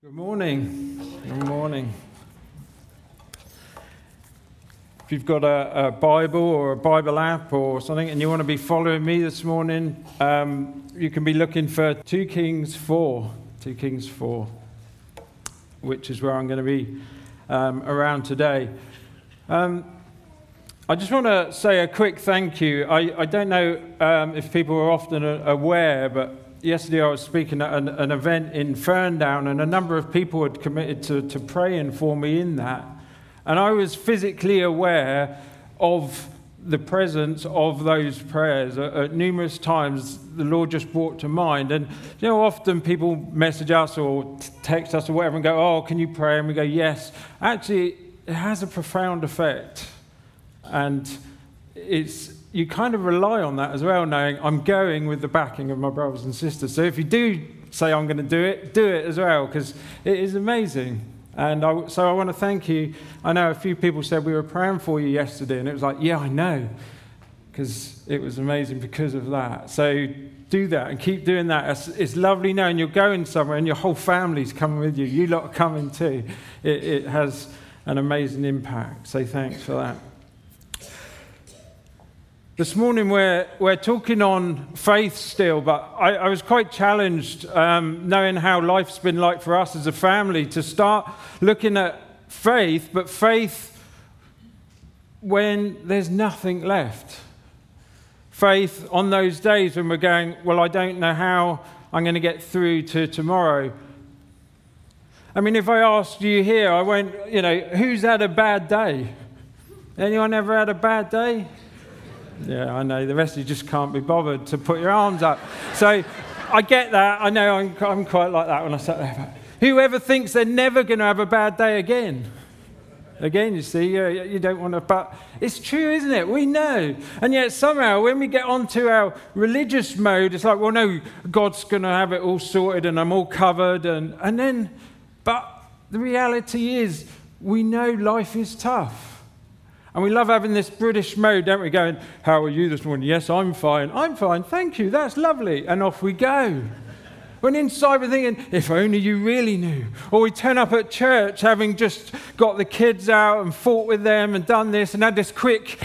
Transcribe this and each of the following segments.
Good morning. Good morning. If you've got a, a, Bible or a Bible app or something and you want to be following me this morning, um, you can be looking for 2 Kings 4. 2 Kings 4, which is where I'm going to be um, around today. Um, I just want to say a quick thank you. I, I don't know um, if people are often aware, but yesterday I was speaking at an, an, event in Ferndown, and a number of people had committed to, to praying for me in that. And I was physically aware of the presence of those prayers. At, at numerous times, the Lord just brought to mind. And, you know, often people message us or text us or whatever and go, Oh, can you pray? And we go, Yes. Actually, it has a profound effect. And it's you kind of rely on that as well, knowing I'm going with the backing of my brothers and sisters. So if you do say I'm going to do it, do it as well, because it is amazing. And I, so I want to thank you. I know a few people said we were praying for you yesterday, and it was like, yeah, I know, because it was amazing because of that. So do that and keep doing that. It's, it's, lovely knowing you're going somewhere and your whole family's coming with you. You lot are coming too. It, it has an amazing impact. So thanks for that. This morning we're, we're talking on faith still, but I, I was quite challenged um, knowing how life's been like for us as a family to start looking at faith, but faith when there's nothing left. Faith on those days when we're going, Well, I don't know how I'm going to get through to tomorrow. I mean, if I asked you here, I won't, you know, who's had a bad day? Anyone ever had a bad day? Yeah, I know. The rest of you just can't be bothered to put your arms up. So I get that. I know I'm, I'm quite like that when I sat there. Whoever thinks they're never going to have a bad day again? Again, you see, you, you don't want to, but it's true, isn't it? We know. And yet, somehow, when we get onto our religious mode, it's like, well, no, God's going to have it all sorted and I'm all covered. And, and then, but the reality is, we know life is tough. And we love having this British mode, don't we? Going, How are you this morning? Yes, I'm fine. I'm fine. Thank you. That's lovely. And off we go. When inside we're thinking, if only you really knew. Or we turn up at church having just got the kids out and fought with them and done this and had this quick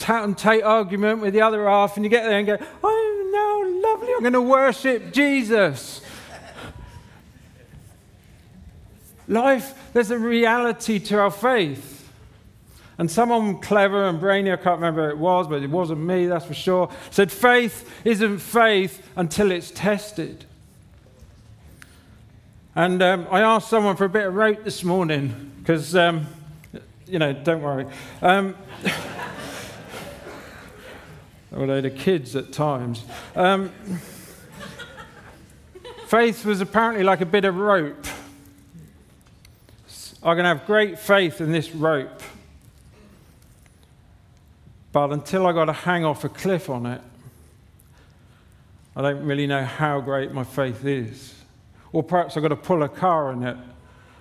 tat and tate argument with the other half, and you get there and go, oh no, lovely, I'm going to worship Jesus. Life, there's a reality to our faith. And someone clever and brainy, I can't remember who it was, but it wasn't me, that's for sure, said faith isn't faith until it's tested. And um, I asked someone for a bit of rope this morning, because, um, you know, don't worry. Um, although the kids at times. Um, faith was apparently like a bit of rope. I can have great faith in this rope. But until I got to hang off a cliff on it, I don't really know how great my faith is. Or perhaps I've got to pull a car on it.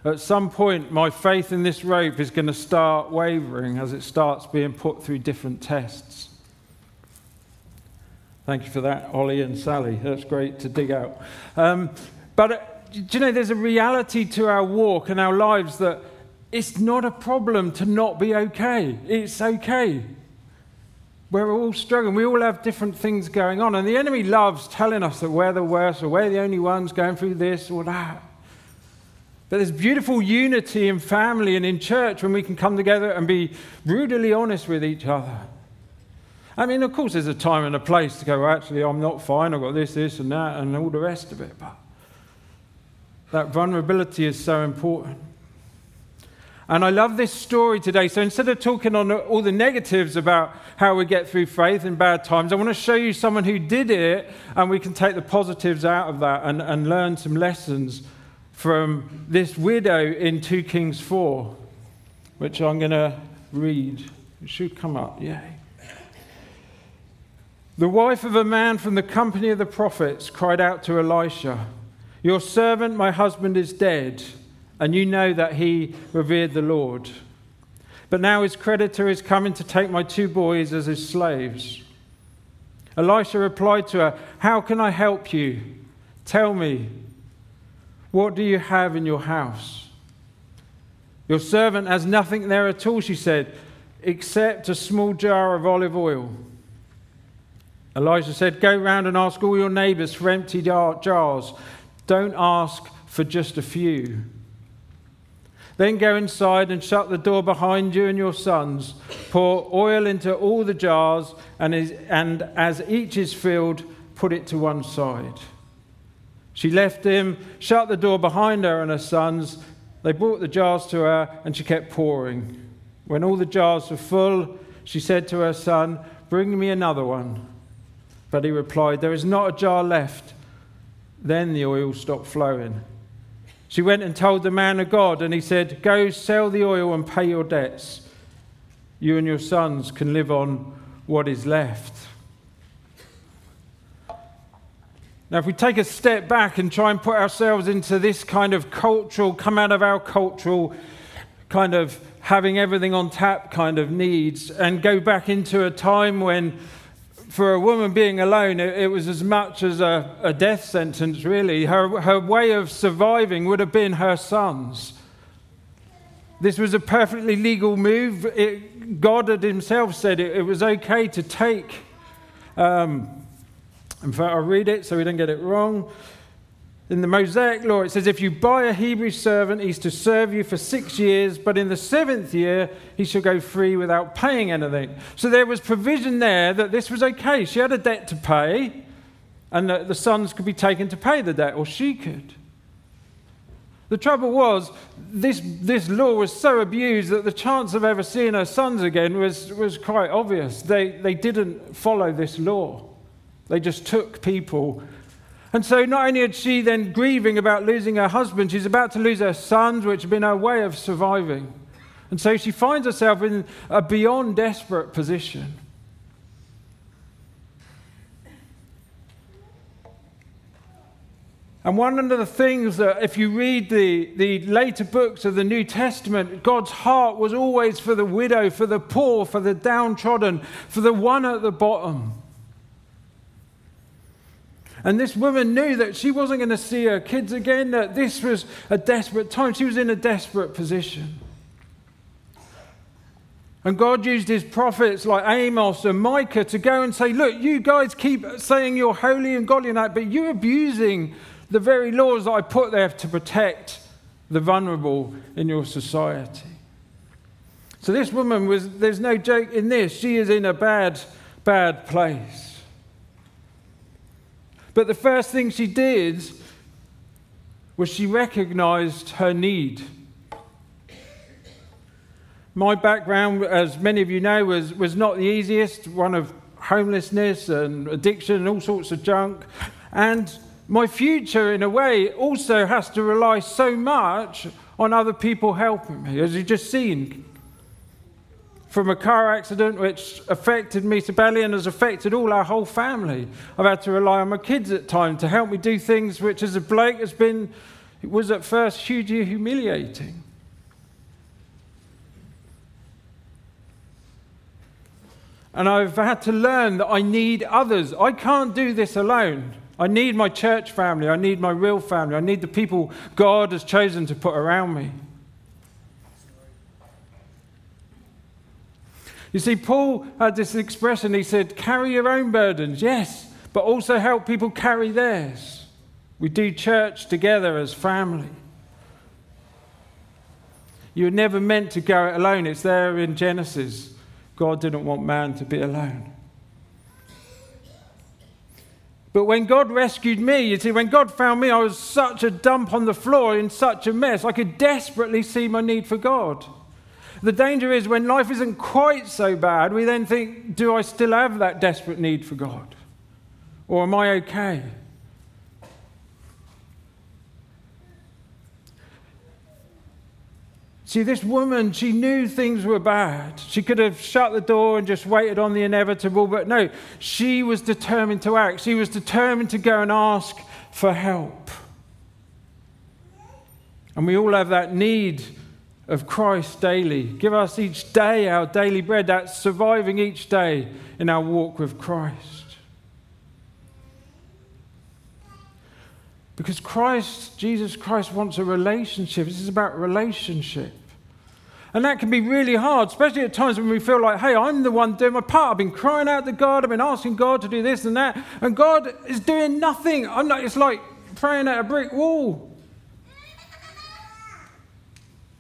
At some point, my faith in this rope is going to start wavering as it starts being put through different tests. Thank you for that, Ollie and Sally. That's great to dig out. Um, but uh, do you know, there's a reality to our walk and our lives that it's not a problem to not be okay. It's okay we're all struggling. We all have different things going on. And the enemy loves telling us that we're the worst or we're the only ones going through this or that. But there's beautiful unity in family and in church when we can come together and be brutally honest with each other. I mean, of course, there's a time and a place to go, well, actually, I'm not fine, I've got this, this, and that, and all the rest of it. But that vulnerability is so important. And I love this story today. So instead of talking on all the negatives about how we get through faith in bad times, I want to show you someone who did it, and we can take the positives out of that and, and learn some lessons from this widow in 2 Kings 4, which I'm going to read. It should come up, yay. The wife of a man from the company of the prophets cried out to Elisha, Your servant, my husband, is dead and you know that he revered the Lord. But now his creditor is coming to take my two boys as his slaves. Elisha replied to her, How can I help you? Tell me. What do you have in your house? Your servant has nothing there at all, she said, except a small jar of olive oil. Elijah said, Go round and ask all your neighbors for empty jars. Don't ask for just a few. Then go inside and shut the door behind you and your sons. Pour oil into all the jars, and, is, and as each is filled, put it to one side. She left him, shut the door behind her and her sons. They brought the jars to her, and she kept pouring. When all the jars were full, she said to her son, Bring me another one. But he replied, There is not a jar left. Then the oil stopped flowing. She went and told the man of God, and he said, Go sell the oil and pay your debts. You and your sons can live on what is left. Now, if we take a step back and try and put ourselves into this kind of cultural, come out of our cultural kind of having everything on tap kind of needs, and go back into a time when, for a woman being alone, it, it was as much as a, a death sentence, really. Her, her way of surviving would have been her sons. This was a perfectly legal move. It, God had himself said it, it was okay to take. Um, in fact, I'll read it so we don't get it wrong. In the Mosaic law, it says if you buy a Hebrew servant, he's to serve you for six years, but in the seventh year, he shall go free without paying anything. So there was provision there that this was okay. She had a debt to pay, and that the sons could be taken to pay the debt, or she could. The trouble was, this, this law was so abused that the chance of ever seeing her sons again was, was quite obvious. They, they didn't follow this law. They just took people. And so not only had she then grieving about losing her husband, she's about to lose her sons, which had been her way of surviving. And so she finds herself in a beyond desperate position. And one of the things that, if you read the, the later books of the New Testament, God's heart was always for the widow, for the poor, for the downtrodden, for the one at the bottom. And this woman knew that she wasn't going to see her kids again, that this was a desperate time. She was in a desperate position. And God used his prophets like Amos and Micah to go and say, Look, you guys keep saying you're holy and godly and that, but you're abusing the very laws that I put there to protect the vulnerable in your society. So this woman was, there's no joke in this, she is in a bad, bad place. But the first thing she did was she recognized her need. My background, as many of you know, was, was not the easiest one of homelessness and addiction and all sorts of junk. And my future, in a way, also has to rely so much on other people helping me, as you've just seen from a car accident which affected me to severely and has affected all our whole family. I've had to rely on my kids at times to help me do things which, as a bloke, has been, it was at first hugely humiliating. And I've had to learn that I need others. I can't do this alone. I need my church family. I need my real family. I need the people God has chosen to put around me. You see, Paul had this expression. He said, Carry your own burdens, yes, but also help people carry theirs. We do church together as family. You were never meant to go it alone. It's there in Genesis. God didn't want man to be alone. But when God rescued me, you see, when God found me, I was such a dump on the floor in such a mess. I could desperately see my need for God. The danger is when life isn't quite so bad, we then think, do I still have that desperate need for God? Or am I okay? See, this woman, she knew things were bad. She could have shut the door and just waited on the inevitable, but no, she was determined to act. She was determined to go and ask for help. And we all have that need of Christ daily. Give us each day our daily bread. That's surviving each day in our walk with Christ. Because Christ, Jesus Christ, wants a relationship. This is about relationship. And that can be really hard, especially at times when we feel like, hey, I'm the one doing my part. I've been crying out to God. I've been asking God to do this and that. And God is doing nothing. I'm not, it's like praying at a brick wall.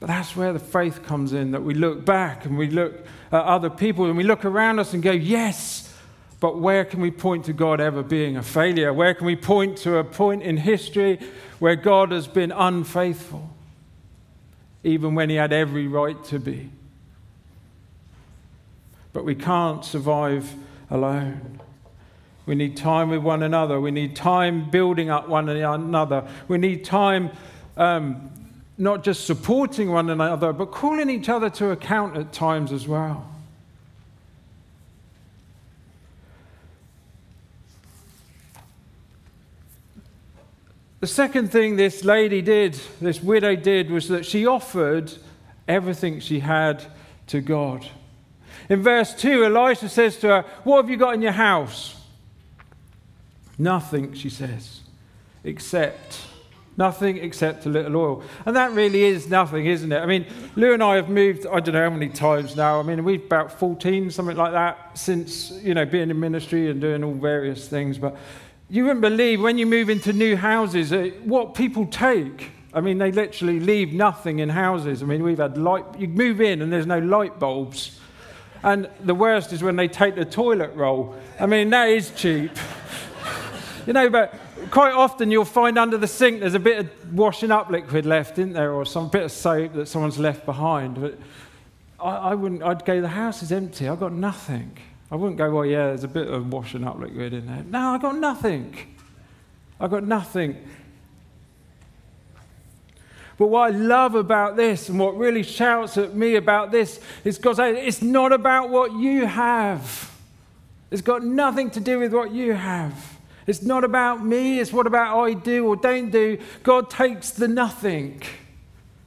But that's where the faith comes in that we look back and we look at other people and we look around us and go, yes, but where can we point to God ever being a failure? Where can we point to a point in history where God has been unfaithful, even when he had every right to be? But we can't survive alone. We need time with one another. We need time building up one another. We need time um, not just supporting one another, but calling each other to account at times as well. The second thing this lady did, this widow did, was that she offered everything she had to God. In verse 2, Elisha says to her, What have you got in your house? Nothing, she says, except Nothing except a little oil. And that really is nothing, isn't it? I mean, Lou and I have moved, I don't know how many times now. I mean, we've about 14, something like that, since, you know, being in ministry and doing all various things. But you wouldn't believe when you move into new houses uh, what people take. I mean, they literally leave nothing in houses. I mean, we've had light, you move in and there's no light bulbs. And the worst is when they take the toilet roll. I mean, that is cheap. you know, but quite often you'll find under the sink there's a bit of washing up liquid left, isn't there, or some bit of soap that someone's left behind. But I, I wouldn't. I'd go. The house is empty. I've got nothing. I wouldn't go. Well, yeah, there's a bit of washing up liquid in there. No, I've got nothing. I've got nothing. But what I love about this and what really shouts at me about this is because it's not about what you have. It's got nothing to do with what you have. It's not about me, it's what about I do or don't do. God takes the nothing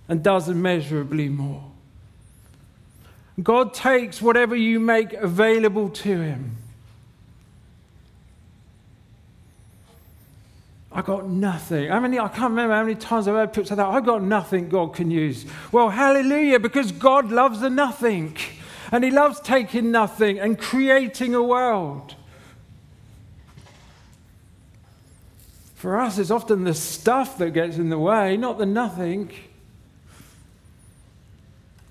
and does immeasurably more. God takes whatever you make available to Him. I got nothing. How many, I can't remember how many times I've heard people say that. I got nothing God can use. Well, hallelujah, because God loves the nothing. And He loves taking nothing and creating a world. For us, it's often the stuff that gets in the way, not the nothing.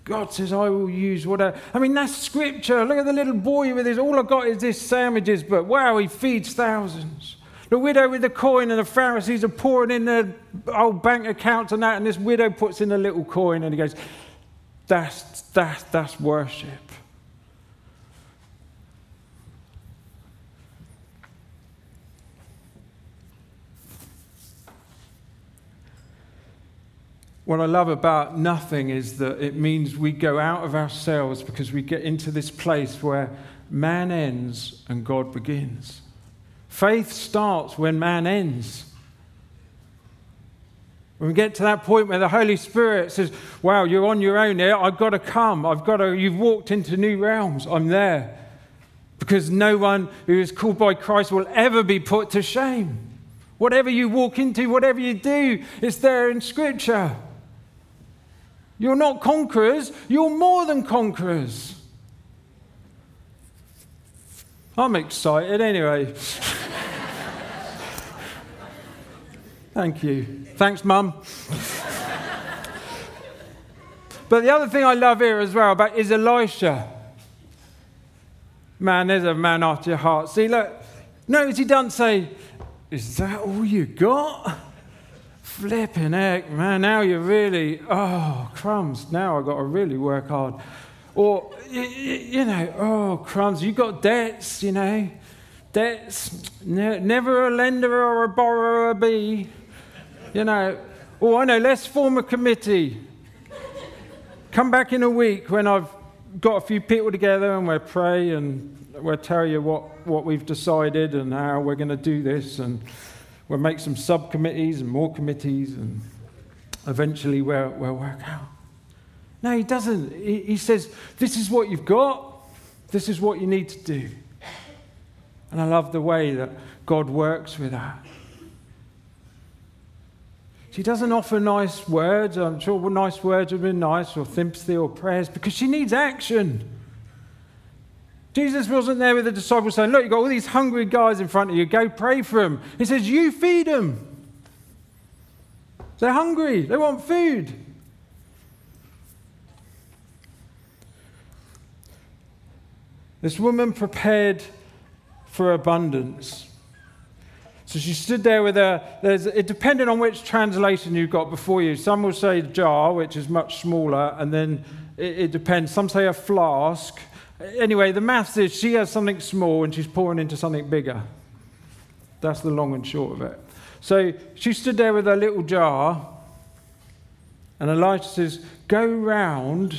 God says, I will use whatever. I mean, that's scripture. Look at the little boy with his, all I've got is this sandwiches, but wow, he feeds thousands. The widow with the coin and the Pharisees are pouring in their old bank accounts and that, and this widow puts in a little coin and he goes, That's, that's, that's worship. What I love about nothing is that it means we go out of ourselves because we get into this place where man ends and God begins. Faith starts when man ends. When we get to that point where the Holy Spirit says, Wow, you're on your own here. I've got to come. I've got to, you've walked into new realms. I'm there. Because no one who is called by Christ will ever be put to shame. Whatever you walk into, whatever you do, it's there in Scripture. You're not conquerors, you're more than conquerors. I'm excited anyway. Thank you. Thanks, Mum. but the other thing I love here as well about is Elisha. Man, there's a man after your heart. See, look, notice he doesn't say, Is that all you got? Flipping heck, man, now you're really, oh, crumbs, now I've got to really work hard. Or, you, know, oh, crumbs, you got debts, you know. Debts, ne- never a lender or a borrower be. You know, oh, I know, let's form a committee. Come back in a week when I've got a few people together and we'll pray and we'll tell you what, what we've decided and how we're going to do this. And We'll make some subcommittees and more committees, and eventually we'll, we'll work out. No, he doesn't. He, he says, This is what you've got, this is what you need to do. And I love the way that God works with that. She doesn't offer nice words. I'm sure nice words would be nice, or sympathy or prayers, because she needs action. Jesus wasn't there with the disciples saying, Look, you've got all these hungry guys in front of you, go pray for them. He says, You feed them. They're hungry, they want food. This woman prepared for abundance. So she stood there with a, there's, it depended on which translation you've got before you. Some will say jar, which is much smaller, and then it, it depends. Some say a flask. Anyway, the maths is she has something small and she's pouring into something bigger. That's the long and short of it. So she stood there with her little jar, and Elijah says, Go round.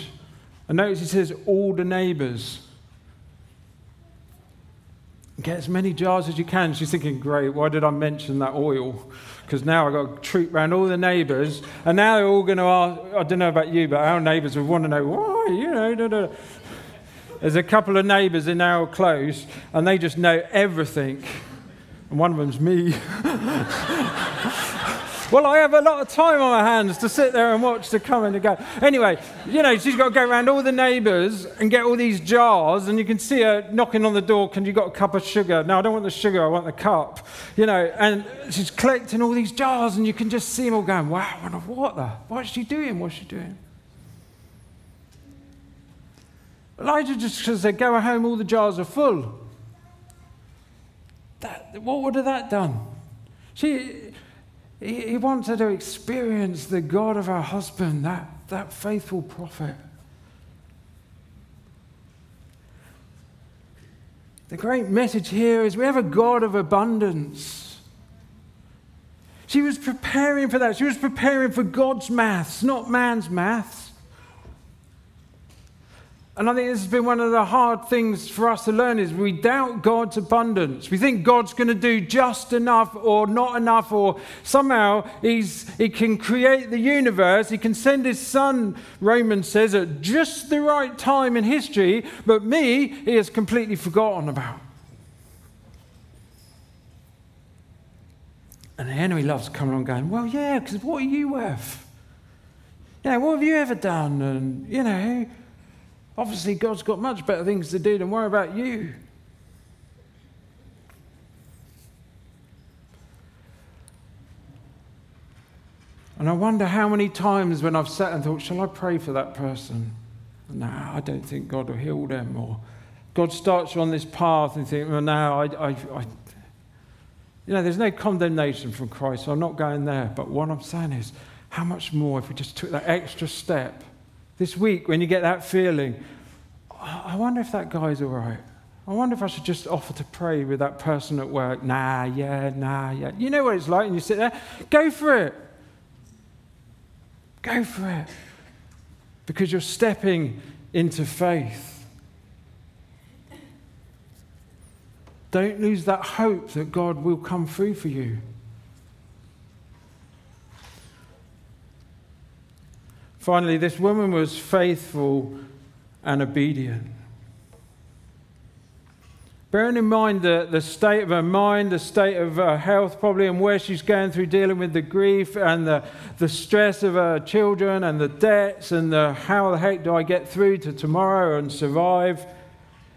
And notice he says, All the neighbors. Get as many jars as you can. She's thinking, great, why did I mention that oil? Because now I've got to treat around all the neighbours, and now they're all going to ask, I don't know about you, but our neighbours would want to know, why, you know. There's a couple of neighbours in our close, and they just know everything. And one of them's me. Well, I have a lot of time on my hands to sit there and watch the coming and go. Anyway, you know, she's got to go around all the neighbours and get all these jars, and you can see her knocking on the door. Can you got a cup of sugar? No, I don't want the sugar. I want the cup. You know, and she's collecting all these jars, and you can just see them all going, "Wow, what the? What's she doing? What's she doing?" Elijah just said, "Go home. All the jars are full." That, what would have that done? She, he, he wants her to experience the God of her husband, that, that faithful prophet. The great message here is we have a God of abundance. She was preparing for that. She was preparing for God's maths, not man's maths. And I think this has been one of the hard things for us to learn is we doubt God's abundance. We think God's going to do just enough or not enough or somehow he's, he can create the universe. He can send his son, Romans says, at just the right time in history, but me he has completely forgotten about. And the enemy loves coming on going, well, yeah, because what are you worth? You know, what have you ever done? And, you know, Obviously, God's got much better things to do than worry about you. And I wonder how many times when I've sat and thought, shall I pray for that person? No, I don't think God will heal them. Or God starts you on this path and think, well, no, I, I, I, you know, there's no condemnation from Christ, so I'm not going there. But what I'm saying is, how much more if we just took that extra step this week, when you get that feeling, I wonder if that guy's all right. I wonder if I should just offer to pray with that person at work. Nah, yeah, nah, yeah. You know what it's like, and you sit there, go for it. Go for it. Because you're stepping into faith. Don't lose that hope that God will come through for you. Finally, this woman was faithful and obedient. Bearing in mind the, the state of her mind, the state of her health, probably, and where she's going through dealing with the grief and the, the stress of her children and the debts and the how the heck do I get through to tomorrow and survive.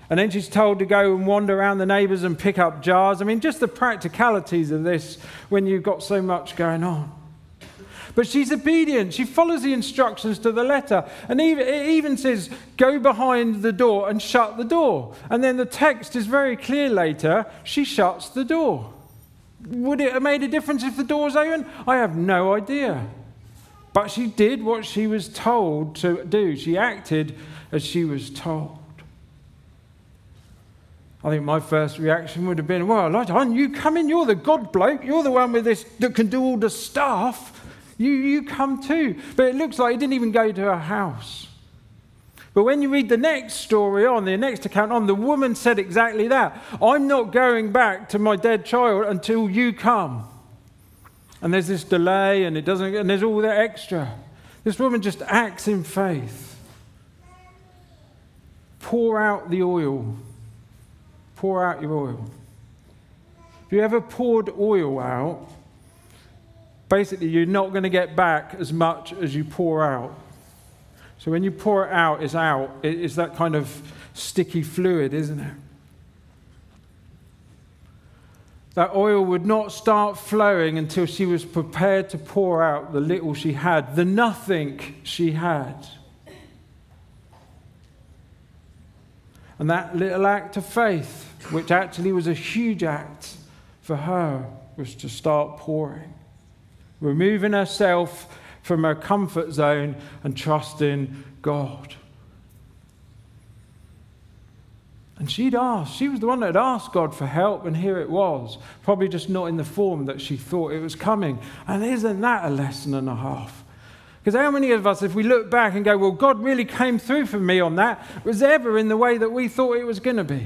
And then she's told to go and wander around the neighbours and pick up jars. I mean, just the practicalities of this when you've got so much going on. But she's obedient. She follows the instructions to the letter. And even, it even says, go behind the door and shut the door. And then the text is very clear later she shuts the door. Would it have made a difference if the door was open? I have no idea. But she did what she was told to do, she acted as she was told. I think my first reaction would have been, Well, Elijah, you come in, you're the God bloke, you're the one with this that can do all the stuff. You, you come too. But it looks like he didn't even go to her house. But when you read the next story on, the next account on, the woman said exactly that. I'm not going back to my dead child until you come. And there's this delay, and it doesn't, and there's all that extra. This woman just acts in faith. Pour out the oil. Pour out your oil. Have you ever poured oil out basically you're not going to get back as much as you pour out. So when you pour it out, it's out. It's that kind of sticky fluid, isn't it? That oil would not start flowing until she was prepared to pour out the little she had, the nothing she had. And that little act of faith, which actually was a huge act for her, was to start pouring, removing herself from her comfort zone and trusting God. And she'd asked, she was the one that had asked God for help, and here it was. Probably just not in the form that she thought it was coming. And isn't that a lesson and a half? Because how many of us, if we look back and go, well, God really came through for me on that, was ever in the way that we thought it was going to be?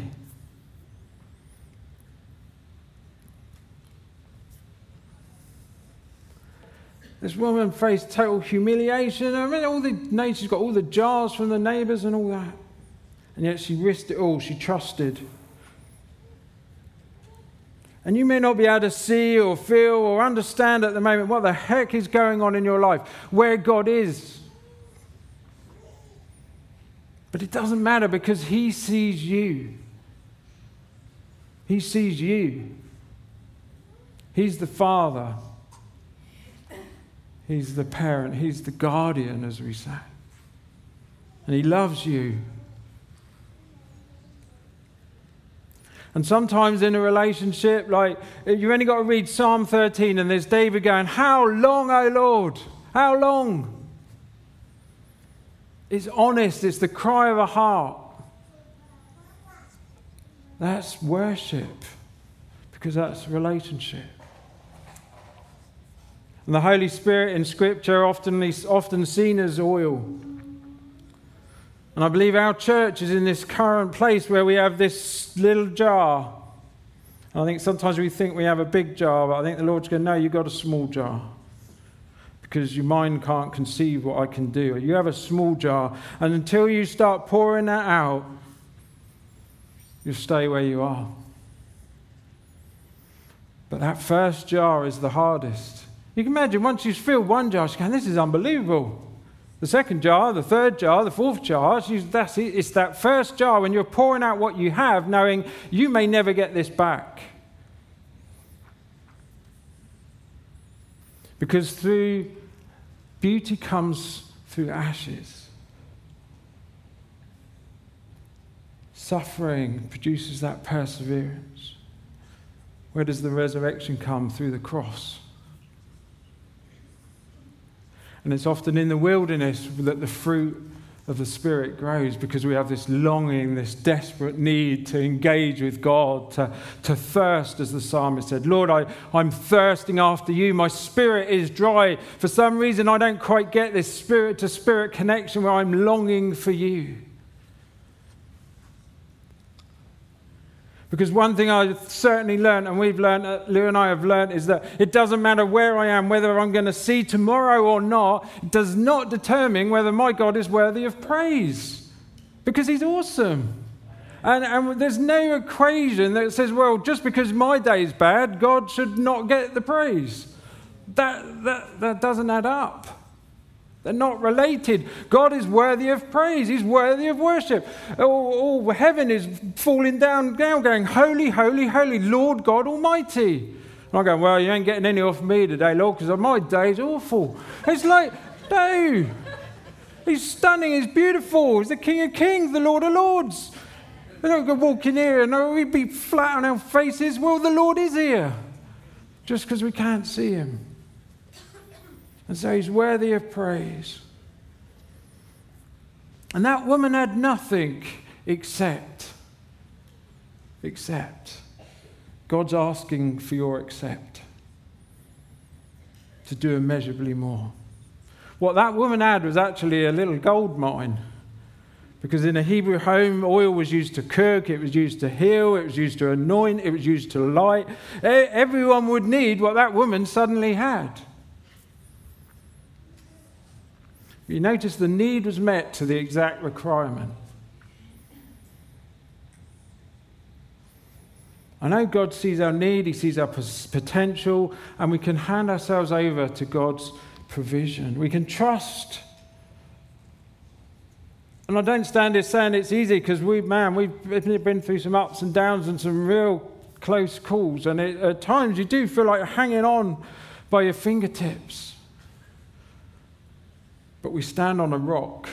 This woman faced total humiliation. I mean, all the she's got all the jars from the neighbors and all that. And yet she risked it all. She trusted. And you may not be able to see or feel or understand at the moment what the heck is going on in your life, where God is. But it doesn't matter because He sees you. He sees you. He's the Father. He's the parent. He's the guardian, as we say. And He loves you. And sometimes in a relationship, like you've only got to read Psalm 13, and there's David going, How long, O Lord? How long? It's honest, it's the cry of a heart. That's worship because that's relationship. And the Holy Spirit in Scripture often often seen as oil. And I believe our church is in this current place where we have this little jar. And I think sometimes we think we have a big jar, but I think the Lord's going, no, you've got a small jar. Because your mind can't conceive what I can do. You have a small jar. And until you start pouring that out, you'll stay where you are. But that first jar is the hardest. You can imagine once you've filled one jar, you're going, this is unbelievable. The second jar, the third jar, the fourth jar, that's it. it's that first jar when you're pouring out what you have, knowing you may never get this back. Because through beauty comes through ashes. Suffering produces that perseverance. Where does the resurrection come? Through the cross. And it's often in the wilderness that the fruit of the Spirit grows because we have this longing, this desperate need to engage with God, to, to thirst, as the psalmist said. Lord, I, I'm thirsting after you. My spirit is dry. For some reason, I don't quite get this spirit to spirit connection where I'm longing for you. Because one thing I've certainly learned, and we've learned, uh, Lou and I have learned, is that it doesn't matter where I am, whether I'm going to see tomorrow or not, it does not determine whether my God is worthy of praise. Because he's awesome. And, and there's no equation that says, well, just because my day is bad, God should not get the praise. That, that, that doesn't add up. They're not related. God is worthy of praise. He's worthy of worship. Oh, oh, heaven is falling down now, going, Holy, holy, holy, Lord God Almighty. And I'm going, Well, you ain't getting any off me today, Lord, because my day's awful. It's like, no. He's stunning. He's beautiful. He's the King of Kings, the Lord of Lords. We don't go walking here and oh, we'd be flat on our faces. Well, the Lord is here. Just because we can't see him. And so he's worthy of praise. And that woman had nothing except, except. God's asking for your accept to do immeasurably more. What that woman had was actually a little gold mine. Because in a Hebrew home, oil was used to cook, it was used to heal, it was used to anoint, it was used to light. Everyone would need what that woman suddenly had. You notice the need was met to the exact requirement. I know God sees our need, He sees our potential, and we can hand ourselves over to God's provision. We can trust. And I don't stand here saying it's easy because we, man, we've been through some ups and downs and some real close calls. And it, at times you do feel like you're hanging on by your fingertips. But we stand on a rock.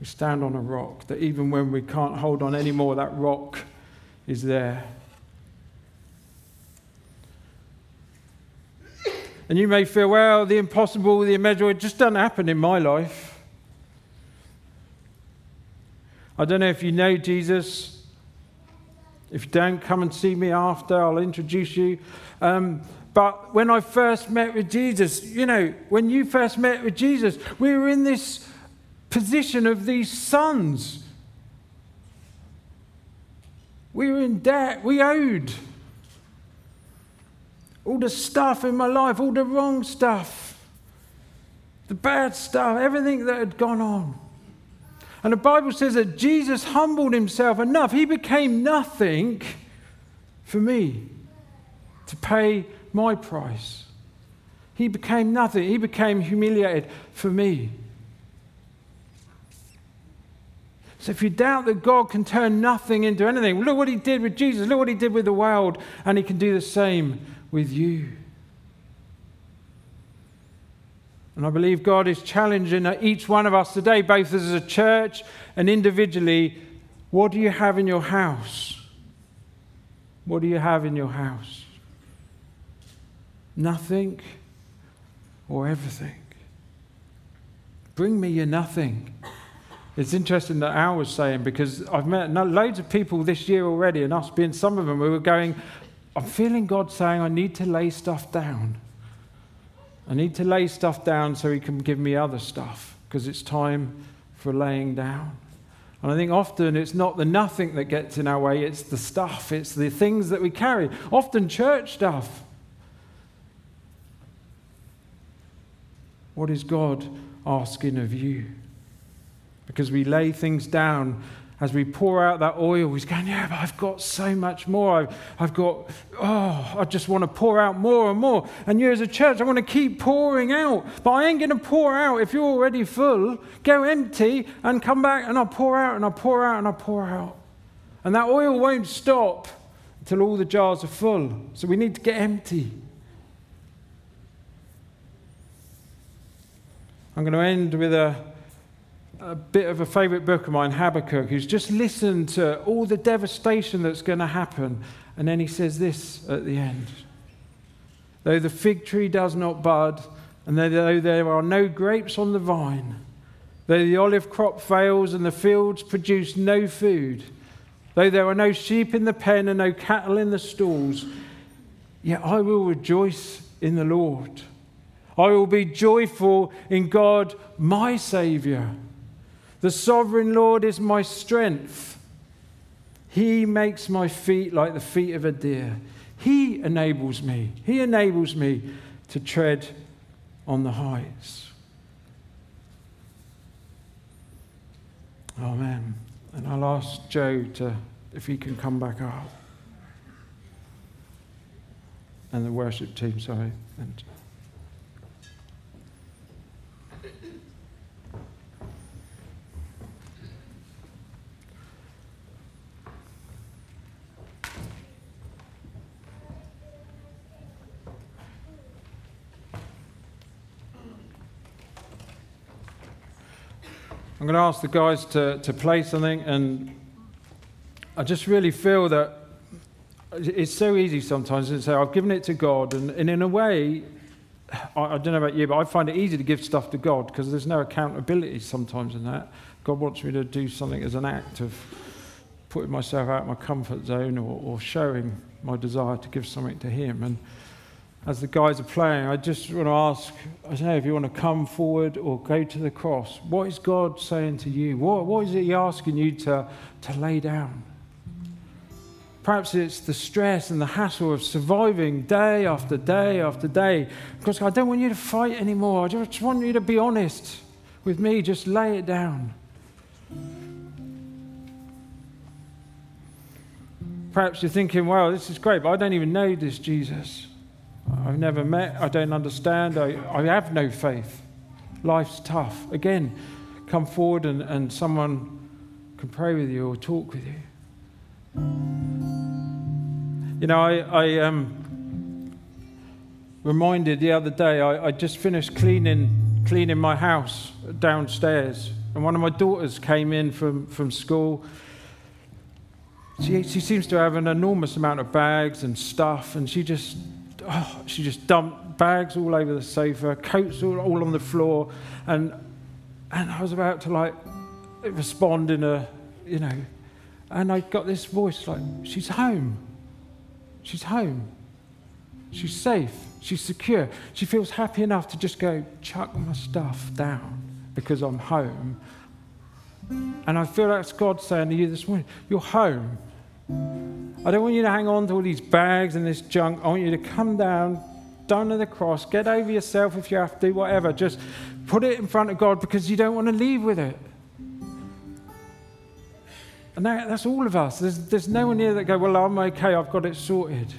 We stand on a rock that even when we can't hold on anymore, that rock is there. And you may feel, well, the impossible, the immeasurable, it just doesn't happen in my life. I don't know if you know Jesus. If you don't, come and see me after. I'll introduce you. Um, but when I first met with Jesus, you know, when you first met with Jesus, we were in this position of these sons. We were in debt, we owed. All the stuff in my life, all the wrong stuff, the bad stuff, everything that had gone on. And the Bible says that Jesus humbled himself enough, he became nothing for me to pay my price. He became nothing, he became humiliated for me. So if you doubt that God can turn nothing into anything, look what he did with Jesus, look what he did with the world, and he can do the same with you. And I believe God is challenging each one of us today, both as a church and individually. What do you have in your house? What do you have in your house? Nothing or everything? Bring me your nothing. It's interesting that Al was saying because I've met loads of people this year already, and us being some of them, we were going, I'm feeling God saying I need to lay stuff down. I need to lay stuff down so He can give me other stuff because it's time for laying down. And I think often it's not the nothing that gets in our way, it's the stuff, it's the things that we carry. Often church stuff. What is God asking of you? because we lay things down as we pour out that oil, he's going, Yeah, but I've got so much more. I've, I've, got, oh, I just want to pour out more and more. And you as a church, I want to keep pouring out. But I ain't going to pour out if you're already full. Go empty and come back, and I'll pour out and I'll pour out and I'll pour out. And that oil won't stop until all the jars are full. So we need to get empty. I'm going to end with a a bit of a favorite book of mine, Habakkuk, who's just listened to all the devastation that's going to happen. And then he says this at the end Though the fig tree does not bud, and though there are no grapes on the vine, though the olive crop fails and the fields produce no food, though there are no sheep in the pen and no cattle in the stalls, yet I will rejoice in the Lord. I will be joyful in God, my Saviour. The sovereign Lord is my strength. He makes my feet like the feet of a deer. He enables me. He enables me to tread on the heights. Amen. And I'll ask Joe to, if he can come back up. And the worship team, sorry. And I'm going to ask the guys to, to play something, and I just really feel that it's so easy sometimes to say, I've given it to God, and, and in a way, I, I, don't know about you, but I find it easy to give stuff to God because there's no accountability sometimes in that. God wants me to do something as an act of putting myself out of my comfort zone or, or showing my desire to give something to Him. And as the guys are playing, I just want to ask, I don't know if you want to come forward or go to the cross. What is God saying to you? What, what is He asking you to, to lay down? Perhaps it's the stress and the hassle of surviving day after day after day. Because I don't want you to fight anymore. I just want you to be honest with me. Just lay it down. perhaps you're thinking, well, this is great, but I don't even know this Jesus. I've never met, I don't understand, I, I have no faith. Life's tough. Again, come forward and, and someone can pray with you or talk with you. You know, I, I um, reminded the other day, I, I just finished cleaning, cleaning my house downstairs, and one of my daughters came in from, from school. She, she seems to have an enormous amount of bags and stuff, and she just, oh, she just dumped bags all over the sofa, coats all, all on the floor, and and I was about to like respond in a, you know, and I got this voice like, she's home. She's home. She's safe. She's secure. She feels happy enough to just go, chuck my stuff down because I'm home. And I feel that's God saying to you this morning, you're home. I don't want you to hang on to all these bags and this junk. I want you to come down, down to the cross, get over yourself if you have to, whatever. Just put it in front of God because you don't want to leave with it. And that, that's all of us. There's, there's no one here that go, well, I'm okay, I've got it sorted.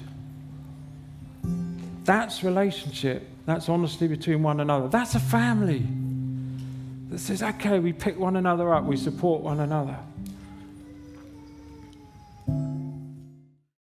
That's relationship. That's honesty between one another. That's a family that says, okay, we pick one another up, we support one another.